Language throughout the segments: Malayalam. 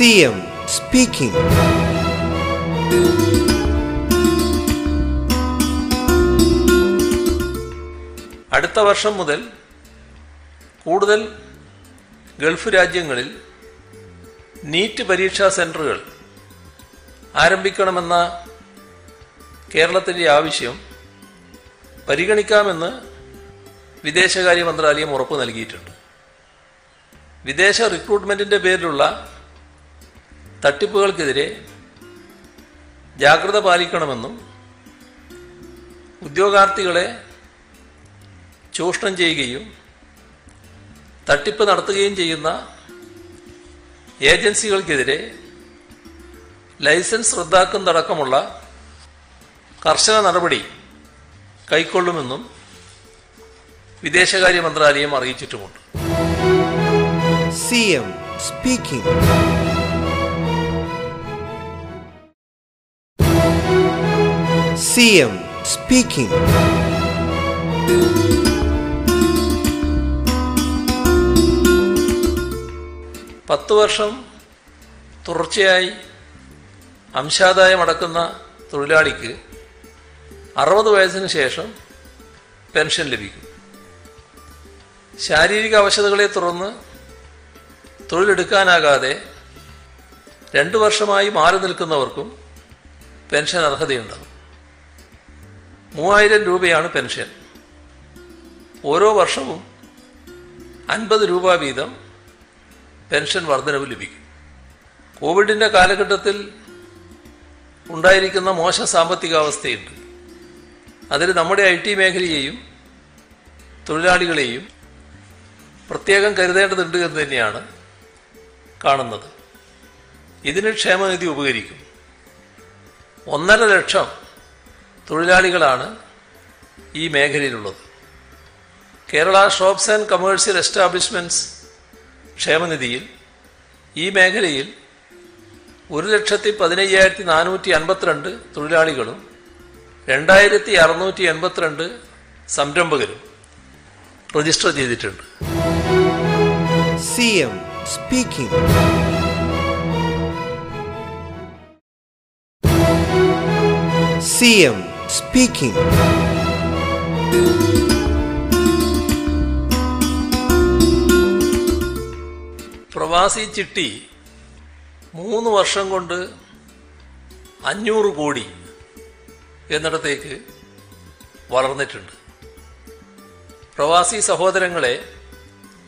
CM സ്പീക്കിംഗ് അടുത്ത വർഷം മുതൽ കൂടുതൽ ഗൾഫ് രാജ്യങ്ങളിൽ നീറ്റ് പരീക്ഷാ സെന്ററുകൾ ആരംഭിക്കണമെന്ന കേരളത്തിന്റെ ആവശ്യം പരിഗണിക്കാമെന്ന് വിദേശകാര്യ മന്ത്രാലയം ഉറപ്പ് നൽകിയിട്ടുണ്ട്. വിദേശ റിക്രൂട്ട്മെന്റിന്റെ പേരിലുള്ള തട്ടിപ്പുകൾക്കെതിരെ ജാഗ്രത പാലിക്കണമെന്നും ഉദ്യോഗാർത്ഥികളെ ചൂഷണം ചെയ്യുകയും തട്ടിപ്പ് നടത്തുകയും ചെയ്യുന്ന ഏജൻസികൾക്കെതിരെ ലൈസൻസ് റദ്ദാക്കുന്നതടക്കമുള്ള കർശന നടപടി കൈക്കൊള്ളുമെന്നും വിദേശകാര്യ മന്ത്രാലയം അറിയിച്ചിട്ടുമുണ്ട്. CM speaking. എം സ്പീക്കിംഗ് പത്ത് വർഷം തുടർച്ചയായി അംശാദായം അടക്കുന്ന തൊഴിലാളിക്ക് അറുപത് വയസ്സിന് ശേഷം പെൻഷൻ ലഭിക്കും ശാരീരിക അവശതകളെ തുടർന്ന് തൊഴിലെടുക്കാനാകാതെ രണ്ടു വർഷമായി മാറി നിൽക്കുന്നവർക്കും പെൻഷൻ അർഹതയുണ്ടാകും മൂവായിരം രൂപയാണ് പെൻഷൻ. ഓരോ വർഷവും അൻപത് രൂപ വീതം പെൻഷൻ വർധനവ് ലഭിക്കും. കോവിഡിന്റെ കാലഘട്ടത്തിൽ ഉണ്ടായിരിക്കുന്ന മോശം സാമ്പത്തികാവസ്ഥയുണ്ട്. അതിൽ നമ്മുടെ ഐ ടി മേഖലയെയും തൊഴിലാളികളെയും പ്രത്യേകം കരുതേണ്ടതുണ്ട് എന്ന് തന്നെയാണ് കാണുന്നത്. ഇതിന് ക്ഷേമനിധി ഉപകരിക്കും. ഒന്നര ലക്ഷം തൊഴിലാളികളാണ് ഈ മേഖലയിലുള്ളത് Kerala shops and commercial establishments ക്ഷേമനിധിയിൽ ഈ മേഖലയിൽ ഒരു ലക്ഷത്തി പതിനയ്യായിരത്തി നാനൂറ്റി അൻപത്തിരണ്ട് തൊഴിലാളികളും രണ്ടായിരത്തി അറുന്നൂറ്റി എൺപത്തിരണ്ട് സംരംഭകരും രജിസ്റ്റർ ചെയ്തിട്ടുണ്ട് CM speaking. CM speaking. പ്രവാസി ചിട്ടി മൂന്ന് വർഷം കൊണ്ട് അഞ്ഞൂറ് കോടി എന്നിടത്തേക്ക് വളർന്നിട്ടുണ്ട് പ്രവാസി സഹോദരങ്ങളെ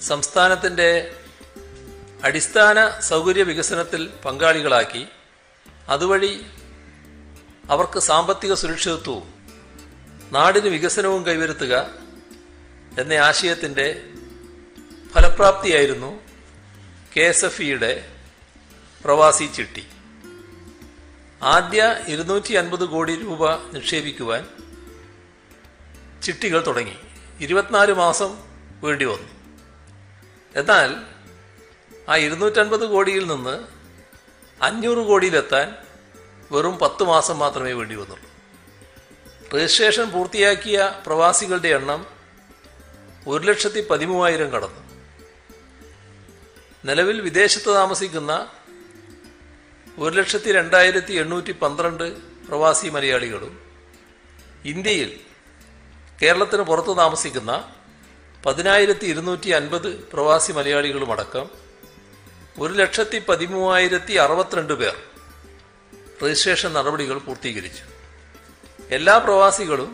സംസ്ഥാനത്തിന്റെ അടിസ്ഥാന സൗകര്യ വികസനത്തിൽ പങ്കാളികളാക്കി അതുവഴി അവർക്ക് സാമ്പത്തിക സുരക്ഷിതത്വവും നാടിന് വികസനവും കൈവരുത്തുക എന്ന ആശയത്തിന്റെ ഫലപ്രാപ്തിയായിരുന്നു കെ എസ് എഫ് ഇയുടെ പ്രവാസി ചിട്ടി. ആദ്യ ഇരുന്നൂറ്റി അൻപത് കോടി രൂപ നിക്ഷേപിക്കുവാൻ ചിട്ടികൾ തുടങ്ങി. ഇരുപത്തിനാല് മാസം വേണ്ടി വന്നു. എന്നാൽ ആ ഇരുന്നൂറ്റൻപത് കോടിയിൽ നിന്ന് അഞ്ഞൂറ് കോടിയിലെത്താൻ വെറും പത്ത് മാസം മാത്രമേ വേണ്ടി വന്നുള്ളൂ. രജിസ്ട്രേഷൻ പൂർത്തിയാക്കിയ പ്രവാസികളുടെ എണ്ണം ഒരു ലക്ഷത്തി പതിമൂവായിരം കടന്നു. നിലവിൽ വിദേശത്ത് താമസിക്കുന്ന ഒരു ലക്ഷത്തി രണ്ടായിരത്തി എണ്ണൂറ്റി പന്ത്രണ്ട് പ്രവാസി മലയാളികളും ഇന്ത്യയിൽ കേരളത്തിന് പുറത്ത് താമസിക്കുന്ന പതിനായിരത്തി ഇരുന്നൂറ്റി അൻപത് പ്രവാസി മലയാളികളുമടക്കം ഒരു ലക്ഷത്തി പതിമൂവായിരത്തി അറുപത്തിരണ്ട് പേർ രജിസ്ട്രേഷൻ നടപടികൾ പൂർത്തീകരിച്ചു. എല്ലാ പ്രവാസികളും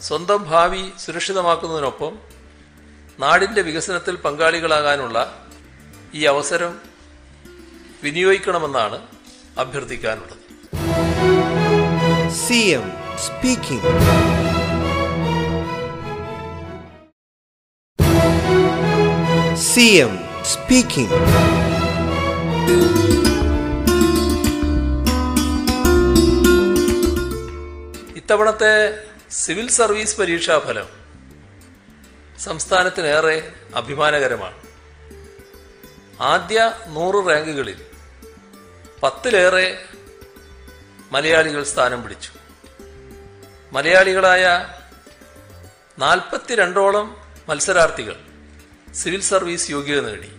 സ്വന്തം ഭാവി സുരക്ഷിതമാക്കുന്നതിനൊപ്പം നാടിന്റെ വികസനത്തിൽ പങ്കാളികളാകാനുള്ള ഈ അവസരം വിനിയോഗിക്കണമെന്നാണ് അഭ്യർത്ഥിക്കാനുള്ളത്. CM speaking. CM speaking. ഇത്തവണത്തെ സിവിൽ സർവീസ് പരീക്ഷാ ഫലം സംസ്ഥാനത്തിനേറെ അഭിമാനകരമാണ്. ആദ്യ നൂറ് റാങ്കുകളിൽ പത്തിലേറെ മലയാളികൾ സ്ഥാനം പിടിച്ചു. മലയാളികളായ നാൽപ്പത്തിരണ്ടോളം മത്സരാർത്ഥികൾ സിവിൽ സർവീസ് യോഗ്യത നേടി.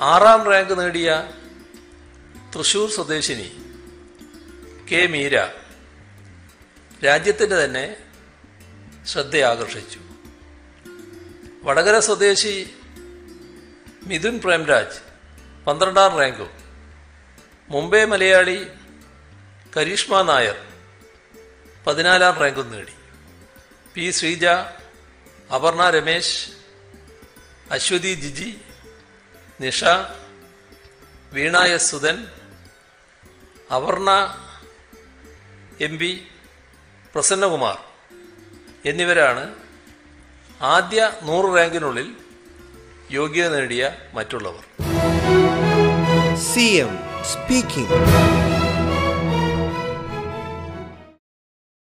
ആറാം റാങ്ക് നേടിയ തൃശൂർ സ്വദേശിനി കെ മീര രാജ്യത്തിന്റെ തന്നെ ശ്രദ്ധയാകർഷിച്ചു. വടകര സ്വദേശി മിഥുൻ പ്രേംരാജ് പന്ത്രണ്ടാം റാങ്കും. മുംബൈ മലയാളി കരീഷ്മ നായർ പതിനാലാം റാങ്കും നേടി. P Sreeja Aparna Ramesh Aswathy Jiji Nisha Veena S Sudhan Aparna M P Prasannakumar എന്നിവരാണ് ആദ്യ നൂറ് റാങ്കിനുള്ളിൽ യോഗ്യത നേടിയ മറ്റുള്ളവർ സി എം speaking.